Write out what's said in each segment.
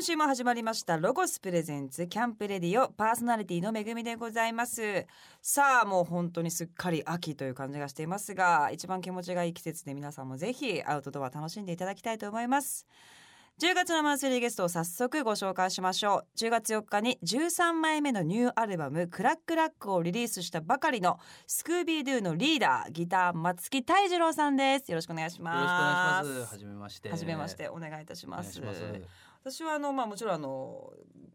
今週も始まりました LOGOS presents CAMP RADIO パーソナリティのめぐみでございますさあもう本当にすっかり秋という感じがしていますが一番気持ちがいい季節で皆さんもぜひアウトドア楽しんでいただきたいと思います10月のマンスリーゲストを早速ご紹介しましょう10月4日に13枚目のニューアルバム CRACKLACK をリリースしたばかりの SCOOBIE DO のリーダーギター松木泰次郎さんですよろしくお願いしますよろしくお願いします。はじめまして。はじめましてお願いいたします。私はあのまあもちろんあの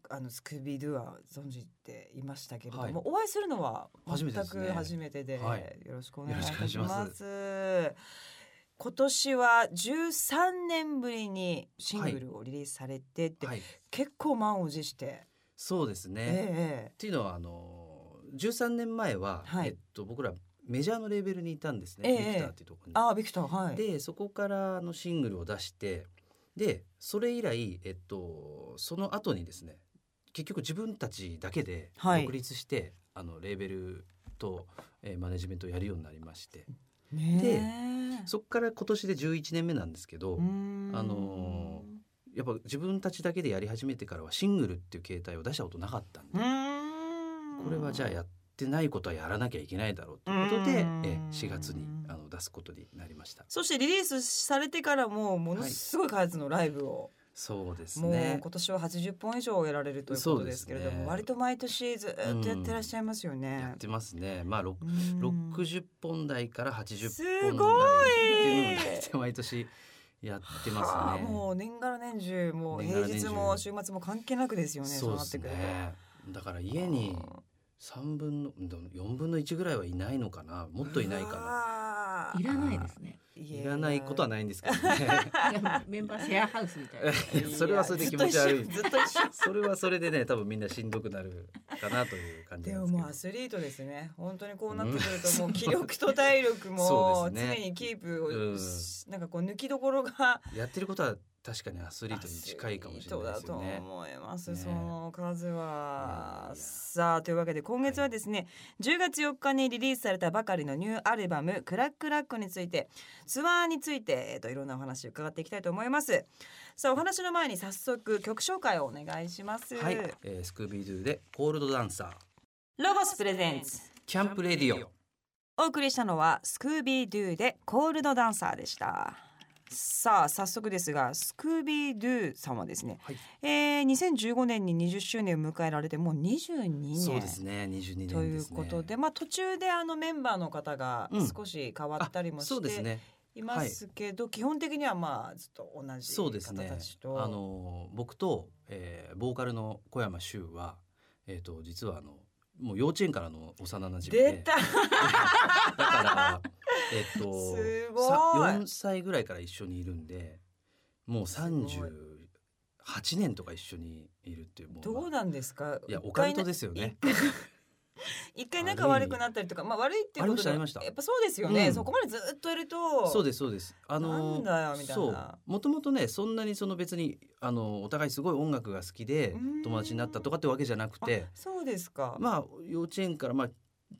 あのスクービードゥは存じていましたけれども、はいお会いするのは全初めてですねく初めてで、はいよろしくお願いします。今年は13年ぶりにシングルをリリースされてって、はい。結構満を持して、そうですね。えっていうのはあの13年前は、はいえっと僕らメジャーのレーベルにいたんですね。ええビクターっていうところに。ああビクターはい。でそこからのシングルを出してでそれ以来えっとその後にですね結局自分たちだけではい。独立して、あのレーベルと、えーマネジメントをやるようになりまして。ねえ。そこから今年で11年目なんですけど、あのやっぱ自分たちだけでやり始めてからはシングルっていう形態を出したことなかったんで。これはじゃあやってないことはやらなきゃいけないだろうということでうん。え4月にあの出すことになりましたそしてリリースされてからもものすごい数のライブを、そうですもうね今年は80本以上やられるということですけれども、ね割と毎年ずっとやってらっしゃいますよね。やってますねまあろうん60本台から80す本ごい台っていうのを毎年やってはあますねもう年がら年中もう平日も週末も関係なくですよね。そうなってくると。ねだから家に3分の4分の1ぐらいはいないのかなもっといないかかいらないですね。ないらないことはないんですけどね メンバーシェアハウスみたいな。それはそれで気持ち悪いずっと一緒。それはそれでね多分みんなしんどくなるかなという感じでももうアスリートですね。本当にこうなってくるともう気力と体力も 常にキープをうんなんかこう抜きどころがやってることは確かにアスリートに近いかもしれないですよね。だと思います、ね。その数は。さあというわけで今月はですね、10月4日にリリースされたばかりのニューアルバム「 CRACKLACK」についてツアーについて、えっと、いろんなお話を伺っていきたいと思います。さあお話の前に早速曲紹介をお願いします。はい、えー SCOOBIE DO で Cold Dancer。 LOGOS presents。 CAMP RADIO。お送りしたのは SCOOBIE DO で Cold Dancer でしたさあ早速ですが SCOOBIE DO さんはですね、はい。えー、2015年に20周年を迎えられてもう22年。そうですね。22年ね。ということで、まあ途中であのメンバーの方がうん。少し変わったりもあそうしてですね。いますけど、基本的にはまあずっと同じそうですね。方たちと、あの僕と、えーボーカルの小山修はえっ、と実はあのもう幼稚園からの幼馴染で。出た。だからえっ、とすごい。さ4歳ぐらいから一緒にいるんでもうすごい。38年とか一緒にいるっていうもう。どうなんですか？いやオカルトですよね。一回仲悪くなったりとかまあ悪いっていうことでやっぱそうですよね、うん。そこまでずっといると。そうですそうです。あのなんだよみたいな。そう。もともとねそんなにその別にあのお互いすごい音楽が好きでうん。友達になったとかってわけじゃなくて。あそうですか、まあ幼稚園からまあ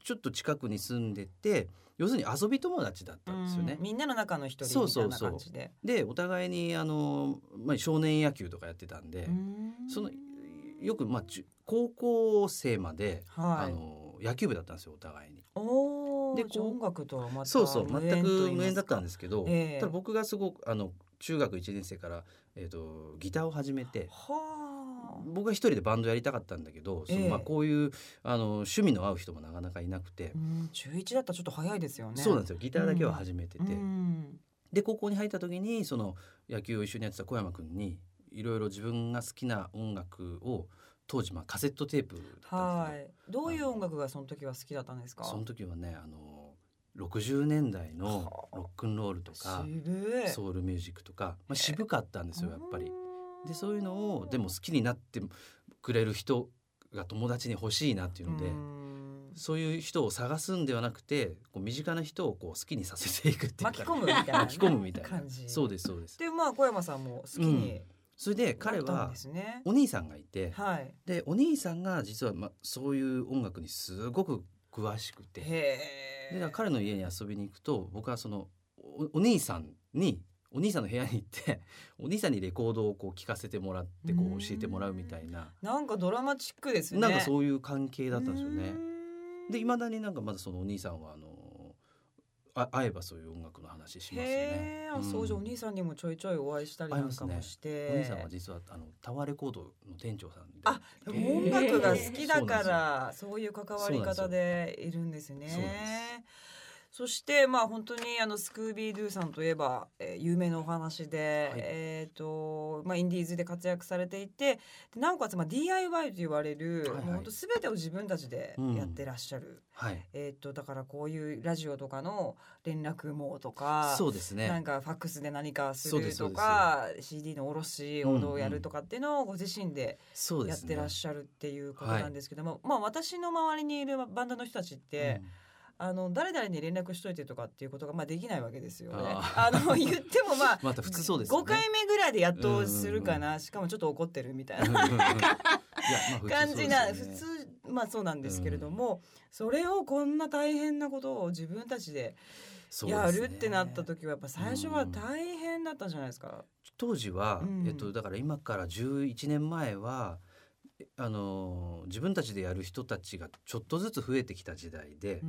ちょっと近くに住んでて要するに遊び友達だったんですよね。うん。みんなの中の一人みたいなそうそうそう。感じで。でお互いにあの、まあ、少年野球とかやってたんで、うん。そのよく、まあ、中高校生まで、はい。あの野球部だったんですよお互いに。で音楽とはまたそうそう全く無縁だったんでですけど、ええ。ただ僕がすごくあの中学1年生から、えー、とギターを始めてはあ。僕が一人でバンドやりたかったんだけど、そのええ。まあ、こういうあの趣味の合う人もなかなかいなくて、うん中一だったらちょっと早いですよね。そうなんですよ。ギターだけは始めてて、うん。で高校に入った時にその野球を一緒にやってた小山君にいろいろ自分が好きな音楽を当時まあカセットテープだったんですけど、はい。どういう音楽がその時は好きだったんですか？その時はねあの60年代のロックンロールとかソウルミュージックとか、まあ、渋かったんですよやっぱり。でそういうのをでも好きになってくれる人が友達に欲しいなっていうので、うん。そういう人を探すんではなくてこう身近な人をこう好きにさせていくっていうか。巻き込むみたいなね。巻き込むみたいな。感じ。そうですそうです。でまあ小山さんも好きにそれで彼はお兄さんがいて、はい。でお兄さんが実はまそういう音楽にすごく詳しくて。で彼の家に遊びに行くと僕はそのおお兄さんにお兄さんの部屋に行って お兄さんにレコードをこう聞かせてもらってこう教えてもらうみたいな。なんかドラマチックですね。なんかそういう関係だったんですよね。でいまだになんかまだそのお兄さんはあのあ会えばそういう音楽の話しますよねへ。え、あ、そうじゃあおん兄さんにもちょいちょいお会いしたりなんかもして。お兄さんは実はあのタワーレコードの店長さんで。あ音楽が好きだからそういう関わり方でいるんですね。そしてまあ本当にあのスクービードゥさんといえば、えー有名なお話で、はいえっ、とまあインディーズで活躍されていてでなおかつまあ DIY と言われる、はいはいもう本当すべてを自分たちでうんやってらっしゃる。はい。えっ、とだからこういうラジオとかの連絡網とか。そうですね。なんかファックスで何かするとか CD の卸をどうやるとかっていうのをご自身で。やってらっしゃるっていうことなんですけども、まあ私の周りにいるバンドの人たちって、あの誰々に連絡しといてとかっていうことがまあできないわけですよね。ああの 言ってもまあ また普通そうですよね。5回目ぐらいでやっとするかな、しかもちょっと怒ってるみたいな。感じな、普通まあそうなんですけれども、それをこんな大変なことを自分たちでやるってなった時はやっぱ最初は大変だったんじゃないですか。当時は、うん。えっとだから今から11年前はえあの自分たちでやる人たちがちょっとずつ増えてきた時代で、あ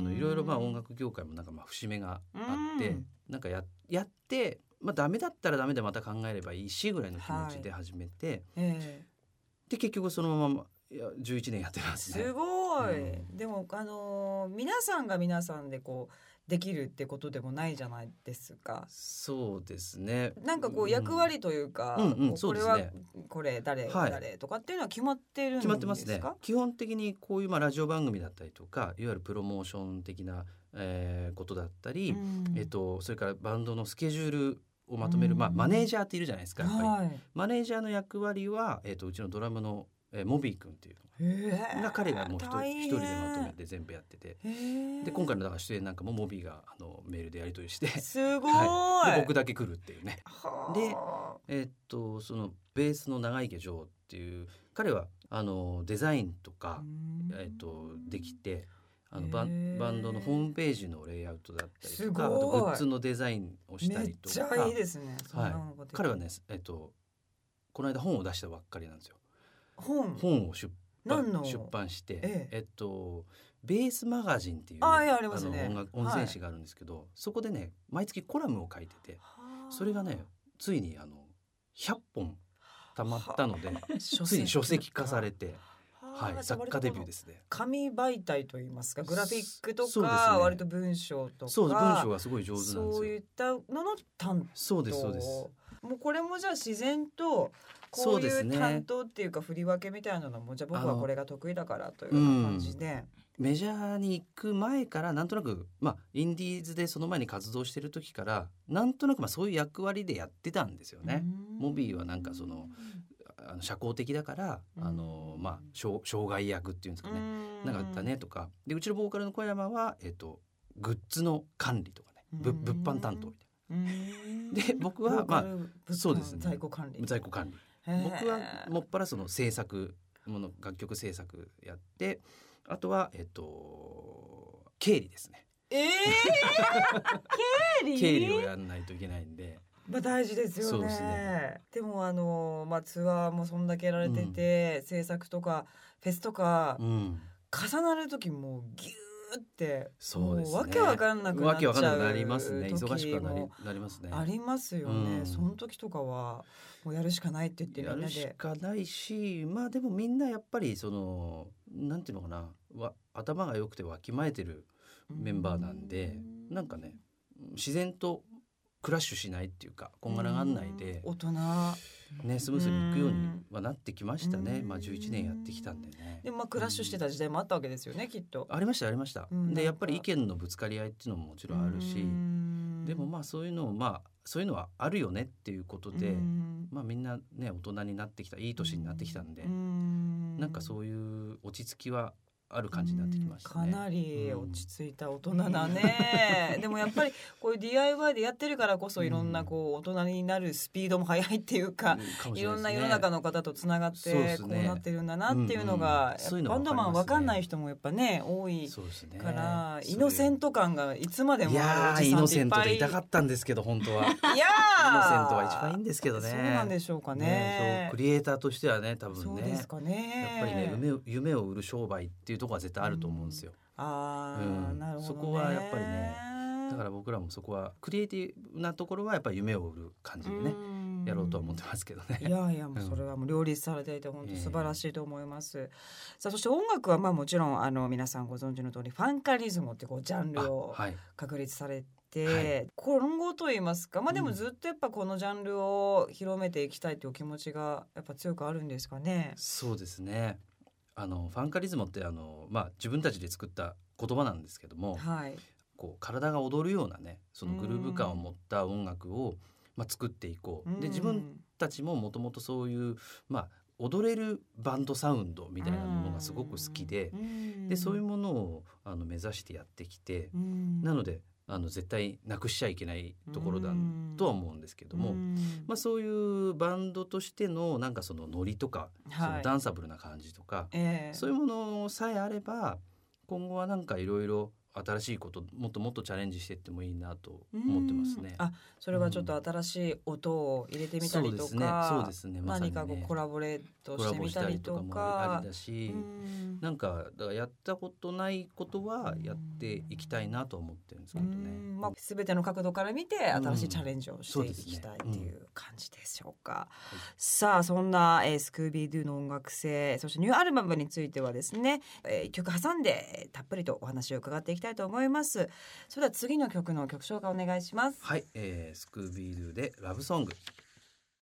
のいろいろまあ音楽業界もなんかまあ節目があって、うん。なんかややってまあダメだったらダメでまた考えればいいしぐらいの気持ちで始めて、ええ。で結局そのままいや11年やってますね。すごい、うん。でもあのー皆さんが皆さんでこうできるってことでもないじゃないですか。そうですね。なんかこう役割というか、うんうんうですねこれはこれ誰、はい誰とかっていうのは決まってるんです決まってますねか。基本的にこういうまあラジオ番組だったりとかいわゆるプロモーション的な、えーことだったり、うんえっと、それからバンドのスケジュールをまとめる、うんまあ、マネージャーっているじゃないですかやっぱり、はい。マネージャーの役割は、えっと、うちのドラムの、えーモビー君っていうの。が彼がもう一人でまとめて全部やってて。で今回のだから出演なんかもモビーがあのメールでやり取りして。すごい。はい、で僕だけ来るっていうね。はあ。でえっとそのベースの長池ジョーっていう彼はあのデザインとか、うん。えっとできてあのへババンドのホームページのレイアウトだったりとかグッズのデザインをしためっりとちゃかいいですね。そんなのができる彼はねえっとこの間本を出したばっかりなんですよ。本。本を出何の？版出版して、ええ。えっとベースマガジンっていうあいやありますね。の音楽音声誌があるんですけど、そこでね毎月コラムを書いててはあ。それがねついにあの100本たまったので書ついに書籍化されて、はい、作家デビューですね。紙媒体といいますかグラフィックとか、ね割と文章とかそう文章がすごい上手なんですよ。そういったのの担そうです当そうです。もうこれもじゃあ自然とこそういう担当っていうか振り分けみたいなのもじゃあ僕はこれが得意だからというような感じで、メジャーに行く前からなんとなくまあインディーズでその前に活動してる時からなんとなくまあそういう役割でやってたんですよね。うんモビーはなんかそのあの社交的だから、うん。あのまあ障障害役っていうんですかね、うん。なんかたねとか。でうちのボーカルの小山はえっ、とグッズの管理とかね。物販担当みたいうん。で僕はまあそうですね。在庫管理。な在庫管理。僕はもっぱらその制作もの楽曲制作やってあとはえっ、と経理ですね。えー、経理？経理をやらないといけないんでまあ大事ですよね。ですね。でもあのまあツアーもそんだけやられてて、制作とかフェスとかうん。重なる時もうギューってそうですね。もわけわかんなくなわっちゃうなくなりますね。時忙しくはなりもなりますね。ありますよね、うん。その時とかはもうやるしかないって言ってみやるんなで。しかないしまあでもみんなやっぱりそのなんていうのかな。わ頭が良くてわきまえてるメンバーなんでなんかね自然とクラッシュしないっていうかこんがらがんないで大人。ねスムーズにいくようにうん。はなってきましたね。うん。まあ11年やってきたんでね。でもまあクラッシュしてた時代もあったわけですよねきっと。ありましたありました。うん。でやっぱり意見のぶつかり合いっていうのももちろんあるしうん。でもまあそういうのをまあそういうのはあるよねっていうことでうん。まあみんなね大人になってきたいい年になってきたんでうん。なんかそういう落ち着きはある感じになってきましたね。かなり落ち着いた大人だね、でもやっぱりこういう DIY でやってるからこそいろんなこう大人になるスピードも速いっていうか、うんいろんな世の中の方とつながってこうなってるんだなっていうのうんが、うバンドマンわわかんない人もやっぱね多いから、それイノセント感がいつまでいもあるおじさんノセントっていっぱいでいたかったんですけど本当は。イノセンいやートは一番いいんですけどね。そうなんでしょうかね。クリエイターとしてはね多分ね。そうですかね。やっぱりね夢を夢を売る商売っていうところは絶対あると思うんですよ。ああ、うんなるほど、ね、そこはやっぱりねだから僕らもそこはクリエイティブなところはやっぱり夢を売る感じでねうんやろうとは思ってますけどね。いやいやもうそれはもう両立されていて本当素晴らしいと思います。さあそして音楽はまあもちろんあの皆さんご存知の通りファンカリズムってこうジャンルを確立されて、はい今後といいますかまあでもうんずっとやっぱこのジャンルを広めていきたいという気持ちがやっぱ強くあるんですかね。そうですね。あのファンカリズムってあのまあ自分たちで作った言葉なんですけども、はい。こう体が踊るようなねそのグルーヴ感を持った音楽をまあ作っていこう。で自分たちももともとそういうまあ踊れるバンドサウンドみたいなものがすごく好きで、でそういうものをあの目指してやってきて、なのであの絶対なくしちゃいけないところだとは思うんですけども、まあ、そういうバンドとしてのなんかそのノリとか、そのダンサブルな感じとか、ええ。そういうものさえあれば今後はなんかいろいろ新しいこともっともっとチャレンジしていってもいいなと思ってますね。あそれはちょっと新しい音を入れてみたりとそうですね。か、そうですね。ま何かこうコラボレートしてみしたたりとか。かもありだし、うん。なんかだからやったことないことはやっていきたいなとは思ってるんですけどね。うん。まあ、全ての角度から見て新しいチャレンジをしていきたいっていう感じでしょうか。さあそんな、えースクービードゥの音楽性そしてニューアルバムについてはですね、えー、一曲挟んでえーたっぷりとお話を伺っていきたいと思います。それでは次の曲の曲紹介お願いします。はい、えー、スクービードゥでラブソング。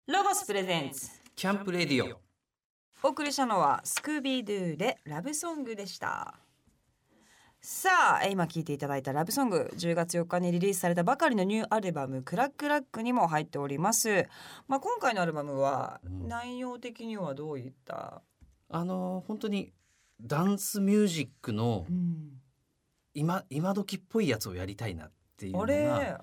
ロゴスプレゼンツ。キャンプレディオ。お送りしたのはスクービードゥでラブソングでした。さあえー今聴いていただいたラブソング。10月4日にリリースされたばかりのニューアルバム CRACKLACK にも入っております。まあ今回のアルバムはうん。内容的にはどういった、あのー本当にダンスミュージックの今今時っぽいやつをやりたいなっていうのが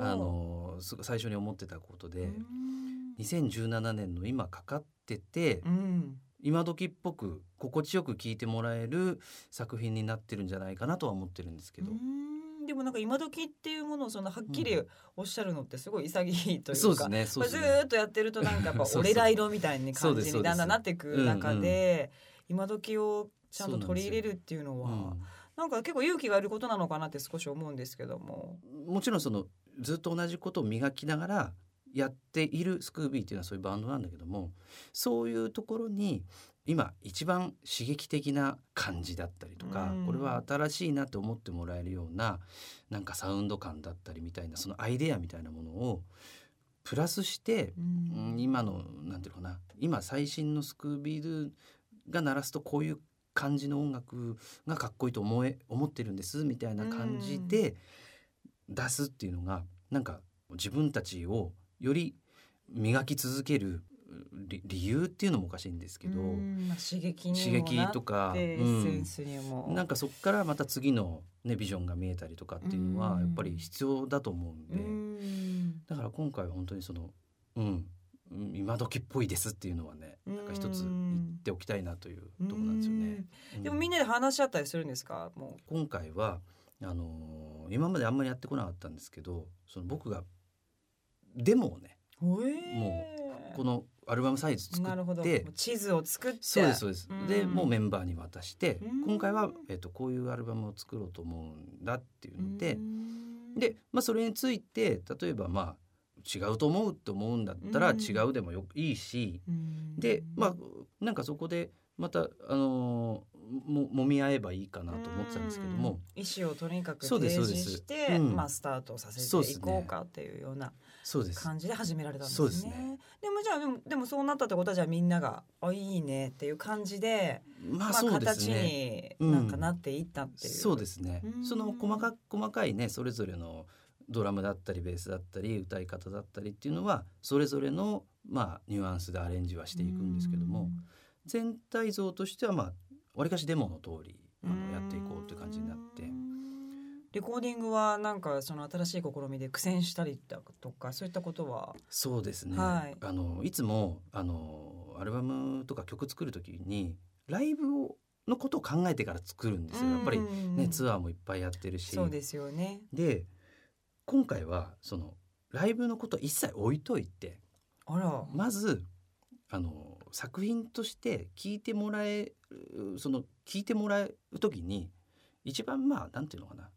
あの最初に思ってたことで、うん。2017年の今かかってて、うん。今時っぽく心地よく聴いてもらえる作品になってるんじゃないかなとは思ってるんですけど、うん。でもなんか今時っていうものをそのはっきりおっしゃるのってすごい潔いというか、そうですねね。ーっとやってるとなんかやっぱ俺ら色みたいな感じにだんだんなっていく中で今時をちゃんと取り入れるっていうのはうんなんか結構勇気がいることなのかなって少し思うんですけども。もちろんそのずっと同じことを磨きながらやっているスクービーっていうのはそういうバンドなんだけどもそういうところに今一番刺激的な感じだったりとか、うんこれは新しいなって思ってもらえるようななんかサウンド感だったりみたいなそのアイデアみたいなものをプラスして、うん今のなんていうのかな今最新のスクービードゥが鳴らすとこういう感じの音楽がかっこいいと思え思ってるんですみたいな感じで出すっていうのがなんか自分たちをより磨き続ける理理由っていうのもおかしいんですけど、うん。まあ刺激に刺激とか、てエッセンスにも、なんかそこからまた次の、ね、ビジョンが見えたりとかっていうのうん。はやっぱり必要だと思うんで、うん。だから今回は本当にその、うん、うん今時っぽいですっていうのはねなんか一つ言っておきたいなというところなんですよね。うん。でもみんなで話し合ったりするんですか？も今回はあのー今まであんまりやってこなかったんですけどその僕がデモをねう。もこのアルバムサイズ作なるほど。って地図を作って。そうですそうです。うん。でもうメンバーに渡してうん。今回は、えっとこういうアルバムを作ろうと思うんだっていうのでうん。で、まあ、それについて例えばまあ違うと思うと思うんだったらうん。違うでもよいいし。うん。でまあなんかそこでまたあのーも揉み合えばいいかなと思ってたんですけども。うん。意思をとにかくそう提示して、うん。まあスタートさせていこうかっていうような感じで始められたんですね。ですね。でもじゃあでもでもそうなったってことはじゃあみんながあいいねっていう感じで、まあ、まあ形ね。になんかなっていったっていう。そうですね。うん。その細か細かいねそれぞれのドラムだったりベースだったり歌い方だったりっていうのはそれぞれのまあニュアンスでアレンジはしていくんですけども全体像としてはまあわりかしデモの通りあのやっていこうという感じになって。レコーディングはなんかその新しい試みで苦戦したりだとかそういったことは？そうですね、はい。あのいつもあのアルバムとか曲作る時にライブをのことを考えてから作るんですよ。やっぱりねツアーもいっぱいやってるし。そうですよね。で今回はそのライブのことは一切置いといてあら。まずあの作品として聴いてもらえるその聴いてもらう時に一番まあなんていうのかな。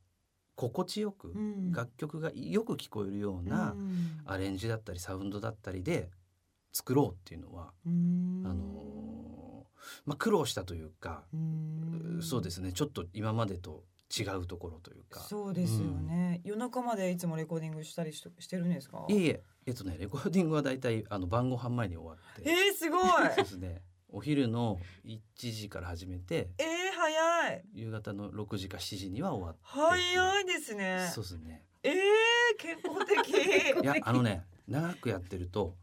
心地よく、うん。楽曲がよく聞こえるようなうん。アレンジだったりサウンドだったりで作ろうっていうのは、うん。あのまあ、苦労したというか、うん。そうですね。ちょっと今までと違うところというか。そうですよね、夜中までいつもレコーディングしたりししてるんですか？いえいええっとねレコーディングはだいたいあの晩ご飯前に終わって。えー、すごい。そうですね。お昼の1時から始めてえー、早い。夕方の6時か7時には終わって早いですね。そうですね。えー、健康的。いやあのね長くやってると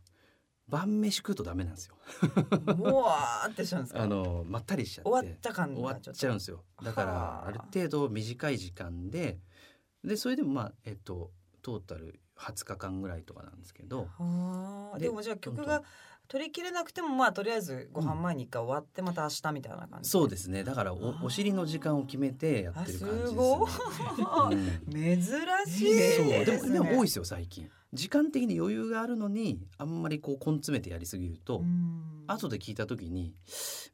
晩飯食うとダメなんですよ。もわーってしちゃうんですか？あのまったりしちゃって。終わった感が終わっちゃうんですよ。だかはあ。らある程度短い時間ででそれでもまあえっとトータル20日間ぐらいとかなんですけど。ではあ。でもじゃあ曲本が取り切れなくてもまあとりあえずご飯前に一回終わってまた明日みたいな感じ、そうですね。だからおお尻の時間を決めてやってる感じですあすねごい。うん。珍しい。そう。でもでも多いですよ最近時間的に余裕があるのにあんまりこう根詰めてやりすぎると、うん。後で聞いた時に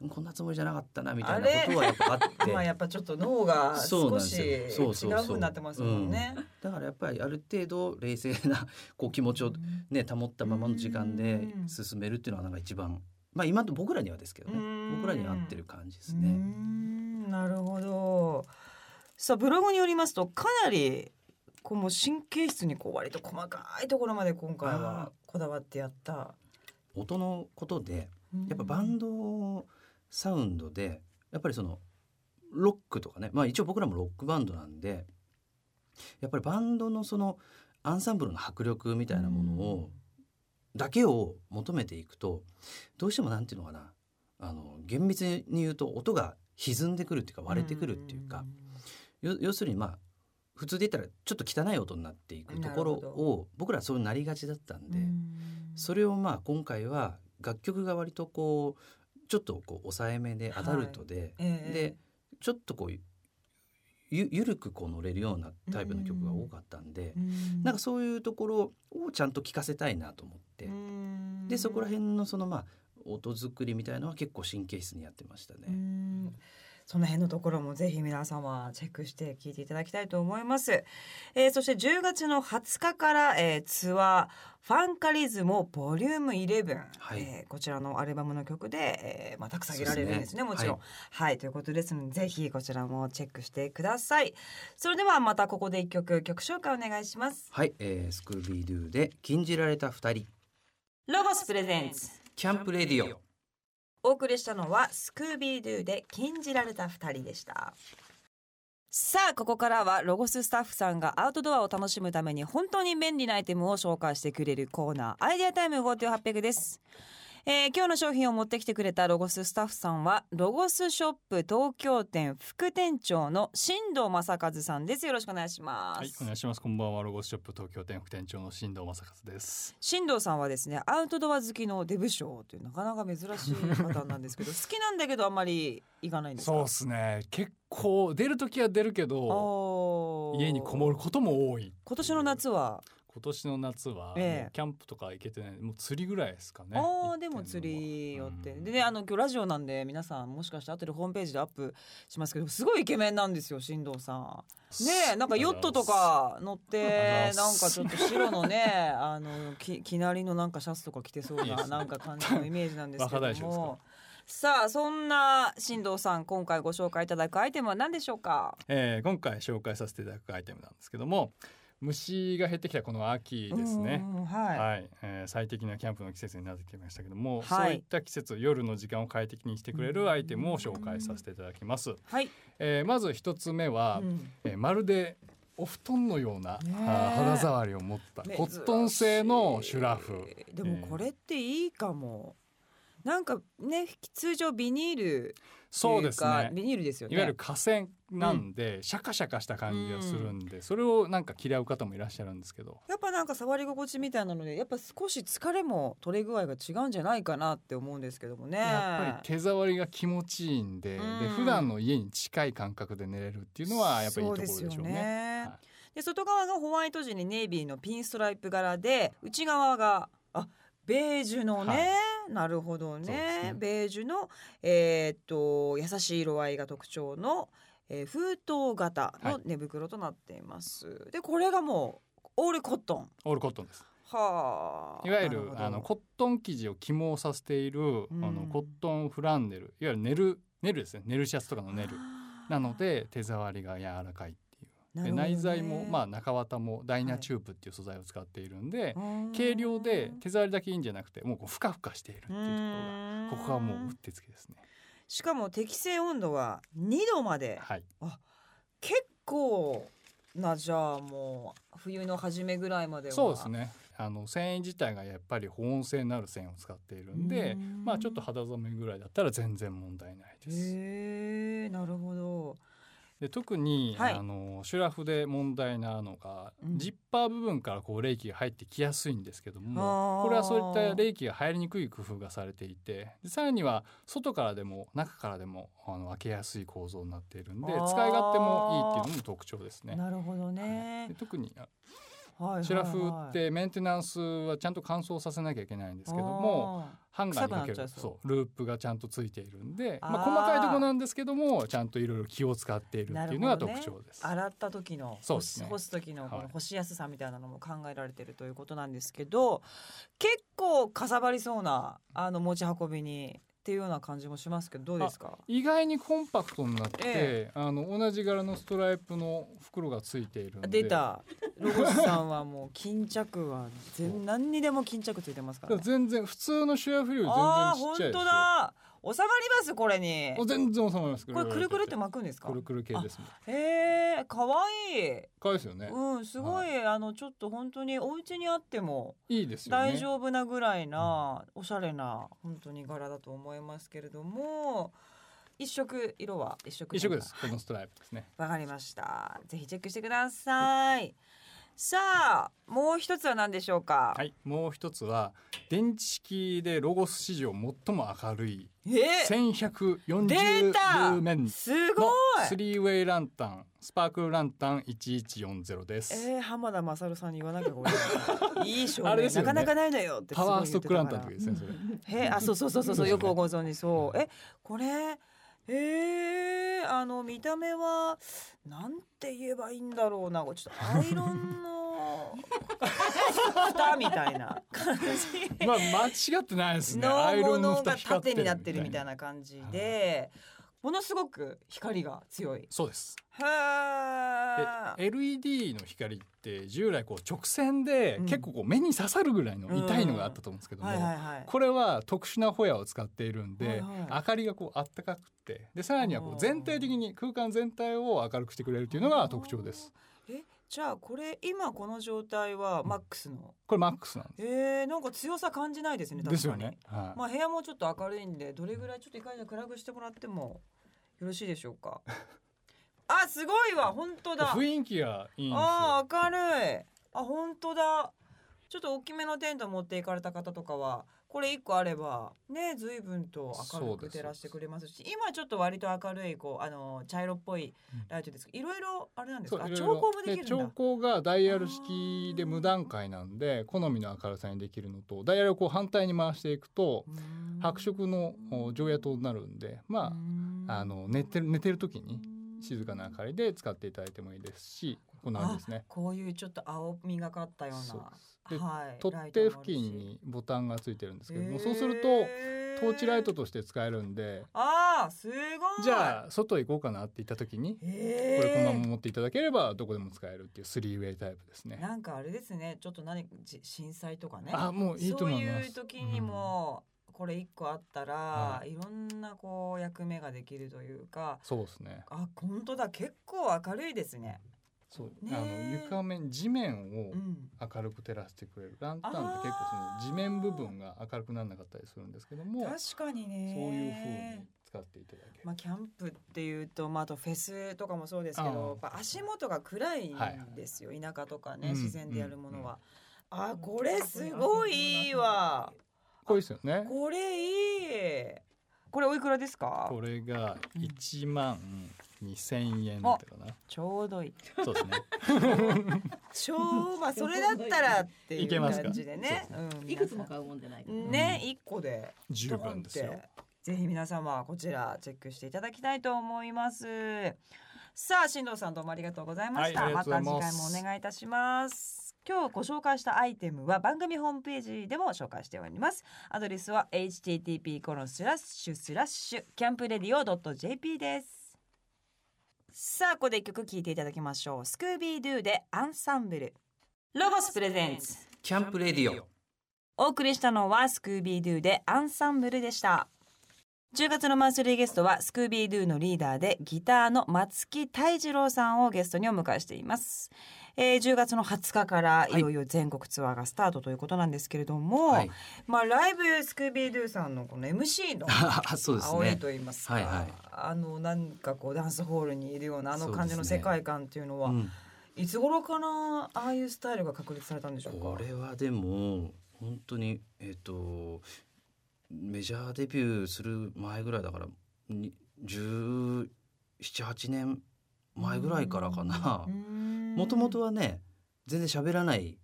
うんこんなつもりじゃなかったなみたいなことはやっぱあって。まあやっぱちょっと脳が少し違そうそう。になってますもんね。だからやっぱりある程度冷静なこう気持ちをね保ったままの時間で進めるっていうのはなんか一番まあ今と僕らにはですけどね。うん。僕らには合ってる感じですね。ん。なるほど。さあブログによりますとかなりこうもう神経質にこう割と細かいところまで今回はこだわってやった。音のことでうん。やっぱバンドサウンドでやっぱりそのロックとかね。まあ一応僕らもロックバンドなんでやっぱりバンドのそのアンサンブルの迫力みたいなものをだけを求めていくとどうしてもなんていうのかな。あの厳密に言うと音が歪んでくるっていうか割れてくるっていうか。よ要するにまあ普通で言ったらちょっと汚い音になっていくところを僕らはそうなりがちだったんで。うん。それをまあ今回は楽曲が割とこうちょっとこう抑えめでアダルトで、ええ。でちょっとこうゆゆゆるくこう乗れるようなタイプの曲が多かったんで、うん。なんかそういうところをちゃんと聴かせたいなと思って、うん。でそこら辺のそのまあ音作りみたいのは結構神経質にやってましたね。うんその辺のところもぜひ皆様チェックして聞いていただきたいと思います。えー、そして10月の20日から、えー、ツアーファンカリズムボリューム11、はい。えーこちらのアルバムの曲で、えーまあ、たくさんげられるんですね。ね。もちろん。はい、ということですのでぜひこちらもチェックしてください。それではまたここで一曲曲紹介お願いします。はい、えー、スクービードゥで禁じられた二人。ロゴスプレゼンツ。キャンプレディオお送りしたのはスクービードゥで禁じられた二人でした。さあここからはロゴススタッフさんがアウトドアを楽しむために本当に便利なアイテムを紹介してくれるコーナーアイデアタイム5 8 0 0です。えー今日の商品を持ってきてくれたロゴススタッフさんはロゴスショップ東京店副店長の新藤正和さんですよろしくお願いします、はい、お願いします。こんばんは、ロゴスショップ東京店副店長の新藤正和です。新藤さんはですねアウトドア好きのデブ賞というなかなか珍しい方なんですけど 好きなんだけどあんまり行かないんですか？そうですね。結構出る時は出るけど、家にこもることも多い。今年の夏は？今年の夏は、キャンプとか行けてない、もう釣りぐらいですかね。ああでも釣り寄って、うんでねあの今日ラジオなんで皆さんもしかして後でホームページでアップしますけどすごいイケメンなんですよ新藤さん。ねえなんかヨットとか乗ってなんかちょっと白のね あのききなりのなんかシャツとか着てそうななんか感じのイメージなんですけ若ども。さあそんな新藤さん今回ご紹介いただくアイテムは何でしょうか？えー今回紹介させていただくアイテムなんですけども、虫が減ってきたこの秋ですね。うんはい。はい、えー最適なキャンプの季節になってきましたけども、はいそういった季節夜の時間を快適にしてくれるアイテムを紹介させていただきます。はい。えーまず一つ目は、うんえーまるでお布団のような、ね肌触りを持ったコットン製のシュラフ。でもこれっていいかも。なんかね通常ビニールそうですねビニールですよねいわゆる河川なんで、シャカシャカした感じがするんで、それをなんか嫌う方もいらっしゃるんですけど。やっぱなんか触り心地みたいなのでやっぱ少し疲れも取れ具合が違うんじゃないかなって思うんですけどもね。やっぱり手触りが気持ちいいんで,、うん。で普段の家に近い感覚で寝れるっていうのはやっぱりいいところでしょうね。ね。はい。で外側がホワイト地にネイビーのピンストライプ柄で内側があベージュのね、なるほどね。ね。ベージュのえーっと優しい色合いが特徴の、えー封筒型の寝袋となっています、でこれがもうオールコットン。オールコットンです。はあいわゆるあのコットン生地を起毛させている、うん。あのコットンフランネル。いわゆるネルネルですね。ネルシャツとかのネルなので手触りが柔らかいっていう。ね。内材もまあ中綿もダイナチューブっていう素材を使っているんで、うん。軽量で手触りだけいいんじゃなくてもうこうふかふかしているっていうところがここがもううってつけですね。しかも適正温度は2度まではい。結構なじゃあもう冬の初めぐらいまではそうですね。あの繊維自体がやっぱり保温性のある繊維を使っているんでうん、まあちょっと肌寒いぐらいだったら全然問題ないです。へえなるほどで特に、はい。あのシュラフで問題なのが、うん。ジッパー部分からこう冷気が入ってきやすいんですけどもこれはそういった冷気が入りにくい工夫がされていてでさらには外からでも中からでもあの開けやすい構造になっているんで使い勝手もいいっていうのも特徴ですね。なるほどね。はい。はいはいシュラフってメンテナンスはちゃんと乾燥させなきゃいけないんですけどもハンガーにかける。そう。ループがちゃんとついているんでまあ、細かいところなんですけどもちゃんといろいろ気を使っているっていうのが特徴です。あー洗った時のそうですね。干す時のこはい。の干しやすさみたいなのも考えられてるということなんですけど、結構かさばりそうなあの持ち運びにっていうような感じもしますけどどうですか？意外にコンパクトになって、えあの同じ柄のストライプの袋がついているんで。出た。ロゴスさんはもう巾着は全何にでも巾着ついてますかららね。全然普通のシュラフより全ああ本然ちっちゃいですよ。当だ収まりますこれに。お全然収まります。これくるくるって巻くんですか？くるくる系です。もんへえかわいい。かわいいですよね、うんすごい、あのちょっと本当にお家にあってもいいですよね。大丈夫なぐらいな、おしゃれな本当に柄だと思いますけれども一色色は一色一色です。このストライプですね。わかりました。ぜひチェックしてくださいさあもう一つは何でしょうか、はいもう一つは電池式でロゴス史上最も明るいえ？1140出たルーメンのい！スリーウェイランタンスパークルランタン1140です、えー、浜田雅さんに言わなきゃごめんなさい。いい照明、ね。なかなかないのよってパワーストックランタンの言時ですねそれ。へあそうそうそうそうそう。よくご存知そう。えこれへえあの見た目はなんて言えばいいんだろうなちょっとアイロンの蓋みたいな感じまあ間違ってないですね。のアイロンの蓋光って縦になってるみたいな。な感じでものすごく光が強い。そうです。へー。で LED の光って従来こう直線でうん。結構こう目に刺さるぐらいの痛いのがあったと思うんですけども、これは特殊なホヤを使っているんで、はいはい。明かりがこうあったかくてでさらにはこう全体的に空間全体を明るくしてくれるというのが特徴です。えじゃあこれ今この状態はマックスの？これマックスなんでえー、なんか強さ感じないですねす。確かに。ですよね。はい。まあ部屋もちょっと明るいんでどれぐらいちょっと一回じゃあ暗くしてもらってもよろしいでしょうか？あすごいわ本当だ。雰囲気がいいんですよ。あー明るい。あ本当だ。ちょっと大きめのテント持っていかれた方とかはこれ一個あればね随分と明るく照らしてくれますし今ちょっと割と明るいこうあの茶色っぽいライトですけどいろいろあれなんですか？調光もできるんだ。調光がダイヤル式で無段階なんで好みの明るさにできるのとダイヤルをこう反対に回していくと白色のお常夜灯になるんでまああの寝てる寝てる時に静かな明かりで使っていただいてもいいですしこんな感じですね。こういうちょっと青みがかったような。そう。はい、取っ手付近にボタンがついてるんですけどもそうするとトーチライトとして使えるんで。あーすごい。じゃあ外行こうかなって言った時にこれこのまま持っていただければどこでも使えるっていうスリーウェイタイプですね。なんかあれですねちょっと何じ震災とかね。あもういいと思います。そういう時にも、これ一個あったら、、はい。ろんなこう役目ができるというか。そうですね。あ本当だ。結構明るいですねそう、ねあの床面地面をうん。明るく照らしてくれるランタンって結構その地面部分が明るくならなかったりするんですけども確かにね。そういう風に使っていただける、まあ、キャンプっていうと、まあ、あとフェスとかもそうですけあどあやっぱ足元が暗いんですよ、田舎とかね、うん自然でやるものは。あこれすごいいいわこれですよね。これいい。これおいくらですか？これが1万2000円だったかな。ちょうどいい。そうですね。ちょうまあそれだったらっていういけますか？感じでね。うんいくつも買うもんじゃないから。ね一個で。十分ですよ。ぜひ皆様こちらチェックしていただきたいと思います。さあ新藤さんどうもありがとうございました、はいまます。た次回もお願いいたします。今日ご紹介したアイテムは番組ホームページでも紹介しております。アドレスは http コロンスラッシュスラッシュキャンプレディオ .jp ですさあここで一曲聴いていただきましょう。スクービードゥでアンサンブル。ロゴスプレゼンツ。キャンプレディオ。お送りしたのはスクービードゥでアンサンブルでした。10月のマンスリーゲストはスクービードゥのリーダーでギターの松木泰次郎さんをゲストにお迎えしています、えー、10月の20日からい。よいよ全国ツアーがスタートということなんですけれども、はい。まあライブスクービードゥさんのこの MC の そうです煽りねと言いますか、はいはい。あのなんかこうダンスホールにいるようなあの感じの世界観っていうのはうん。いつ頃かなああいうスタイルが確立されたんでしょうか？これはでも本当にえっ、とメジャーデビューする前ぐらいだからに17、8年前ぐらいからかな。もともとはね全然喋らない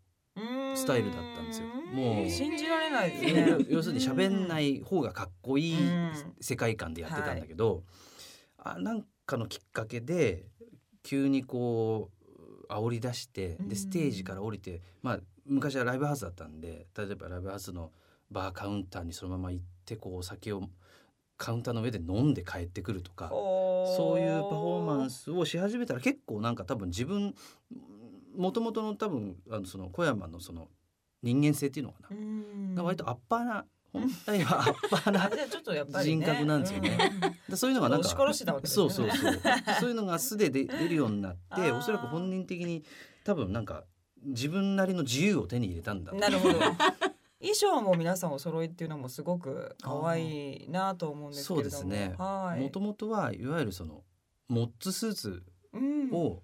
スタイルだったんですよ。もう信じられないですね。要するに喋んない方がかっこいいうん。世界観でやってたんだけど、あなんかのきっかけで急にこう煽り出してうん。でステージから降りて、まあ昔はライブハウスだったんで例えばライブハウスのバーカウンターにそのまま行ってこうお酒をカウンターの上で飲んで帰ってくるとかそういうパフォーマンススをし始めたら結構なんか多分自分もともとの多分あのその小山のその人間性っていうのかな、なん。か割とアッパーな本来はアッパーな 人格なんですよね。でそういうのがなんかそうそうそう。そういうのが素で出 出るようになっておそらく本人的に多分なんか自分なりの自由を手に入れたんだうんなるほど衣装も皆さんお揃いっていうのもすごく可愛いなと思うんですけれども。そうですね。はい。もともとはいわゆるそのモッツスーツうん。を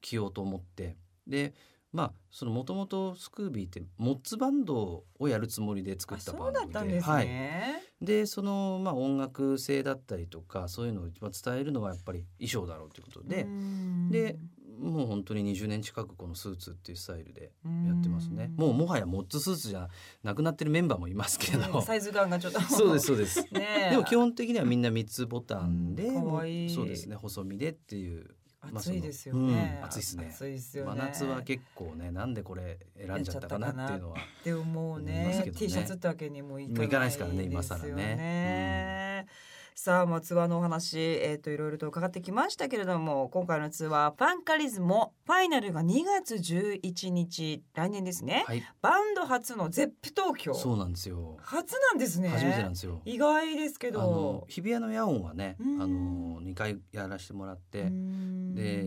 着ようと思って、でまあそのもともとスクービーってモッツバンドをやるつもりで作あったそうだバンドでったんですはい、ね、でそのまあ音楽性だったりとかそういうのを一番伝えるのはやっぱり衣装だろうということで、うん。でもう本当に20年近くこのスーツっていうスタイルでうんやってますね。もうもはやモッツスーツじゃなくなってるメンバーもいますけど。サイズ感がちょっと。そうですそうです。ねえ。でも基本的にはみんな三つボタンで、うん。そうですね細身でっていう。まあ暑いですよね、うん。暑いですね。暑いですよね。真夏は結構ねなんでこれ選んじゃったかなっていうのは。でももうね。T シャツってわけにもいかないですからね今更ねさあまあツアーのお話えっ、といろいろと伺ってきましたけれども今回のツアーファンカリズモファイナルが2月11日来年ですね、はい、バンド初のゼップ東京。そうなんですよ。初なんですね。初めてなんですよ。意外ですけあのど日比谷の野音はね、うん。あの2回やらせてもらって、で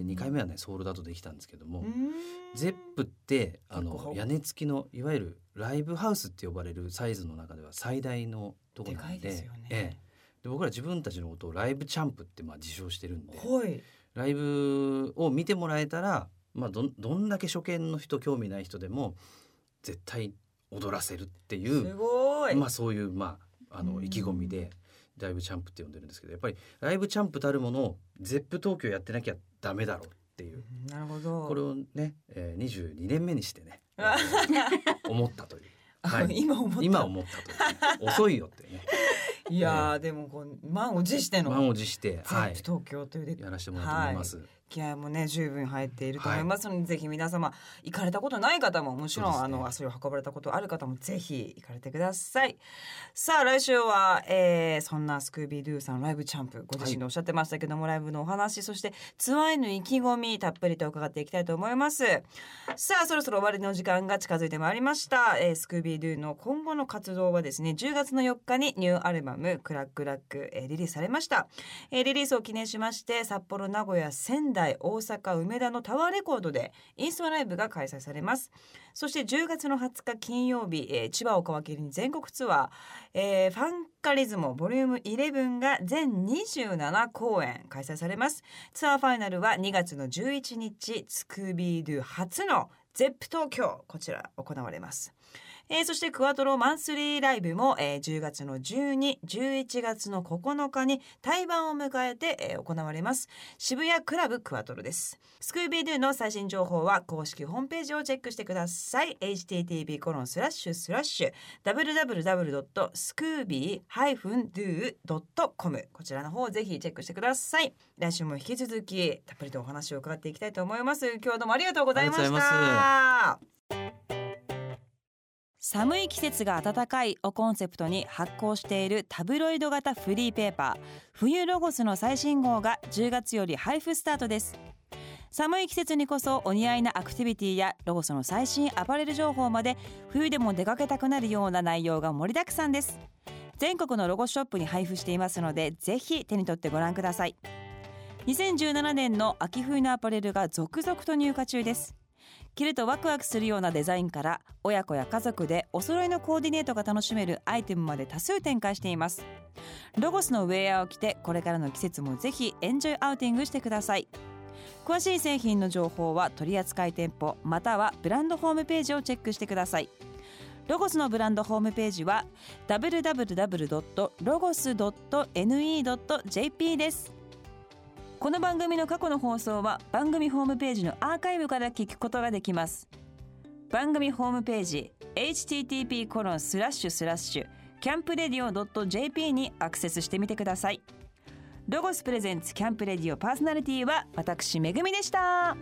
2回目はねソールドアウトできたんですけども、ゼップってあの屋根付きのいわゆるライブハウスって呼ばれるサイズの中では最大のところなんででかいですよね。ええで僕ら自分たちのことをライブチャンプってまあ自称してるんではい。ライブを見てもらえたら、まあ、どんどんだけ初見の人興味ない人でも絶対踊らせるっていすうまあそういうまああうん。の意気込みでライブチャンプって呼んでるんですけどやっぱりライブチャンプたるものをゼップ東京やってなきゃダメだろうっていう。なるほど。これをね、えー、22年目にしてね、えあー思ったという。はい。今思った。今思ったと遅いよってね。いやー、でもこう満を持しての満を持して、ゼはい。東京というでやらせてもらおうと思います。気合もね十分入っていると思います。ので、ぜひ皆様行かれたことない方ももちろん、ね。あの足を運ばれたことある方もぜひ行かれてください。さあ来週は、えー、そんなスクービードゥさんライブチャンプご自身でおっしゃってましたけども、ライブのお話そしてツアーへの意気込みたっぷりと伺っていきたいと思います。さあそろそろ終わりの時間が近づいてまいりました、えー、 SCOOBIE DO の今後の活動はですね10月の4日にニューアルバム CRACKLACK、えーリリースされました、えーリリースを記念しまして札幌名古屋仙台大阪梅田のタワーレコードでインストアライブが開催されます。そして10月の20日金曜日、えー千葉を皮切りに全国ツアー、えー Funk-a-lismo! vol.11が全27公演開催されます。ツアーファイナルは2月の11日スクービードゥ初のゼップ東京こちら行われます。えーそしてクワトロマンスリーライブも、えー10月の12、11月の9日に対バンを迎えて、えー行われます。渋谷クラブクワトロです。スクービードゥの最新情報は公式ホームページをチェックしてください。http コロンスラッシュスラッシュ www.scooby-do.com こちらの方をぜひチェックしてください。来週も引き続きたっぷりとお話を伺っていきたいと思います。今日はどうもありがとうございましありがとうございた寒い季節が暖かいをコンセプトに発行しているタブロイド型フリーペーパー。冬ロゴスの最新号が10月より配布スタートです。寒い季節にこそお似合いなアクティビティやロゴスの最新アパレル情報まで冬でも出かけたくなるような内容が盛りだくさんです。全国のロゴショップに配布していますのでぜひ手に取ってご覧ください。2017年の秋冬のアパレルが続々と入荷中です。着るとワクワクするようなデザインから親子や家族でお揃いのコーディネートが楽しめるアイテムまで多数展開しています。ロゴスのウェアを着てこれからの季節もぜひエンジョイアウティングしてください。詳しい製品の情報は取扱店舗またはブランドホームページをチェックしてください。ロゴスのブランドホームページは www.logos.ne.jp です。この番組の過去の放送は番組ホームページのアーカイブから聞くことができます。番組ホームページ http コロンスラッシュスラッシュキャンプレディオ .jp にアクセスしてみてください。ロゴスプレゼンツキャンプレディオパーソナリティは私めぐみでした。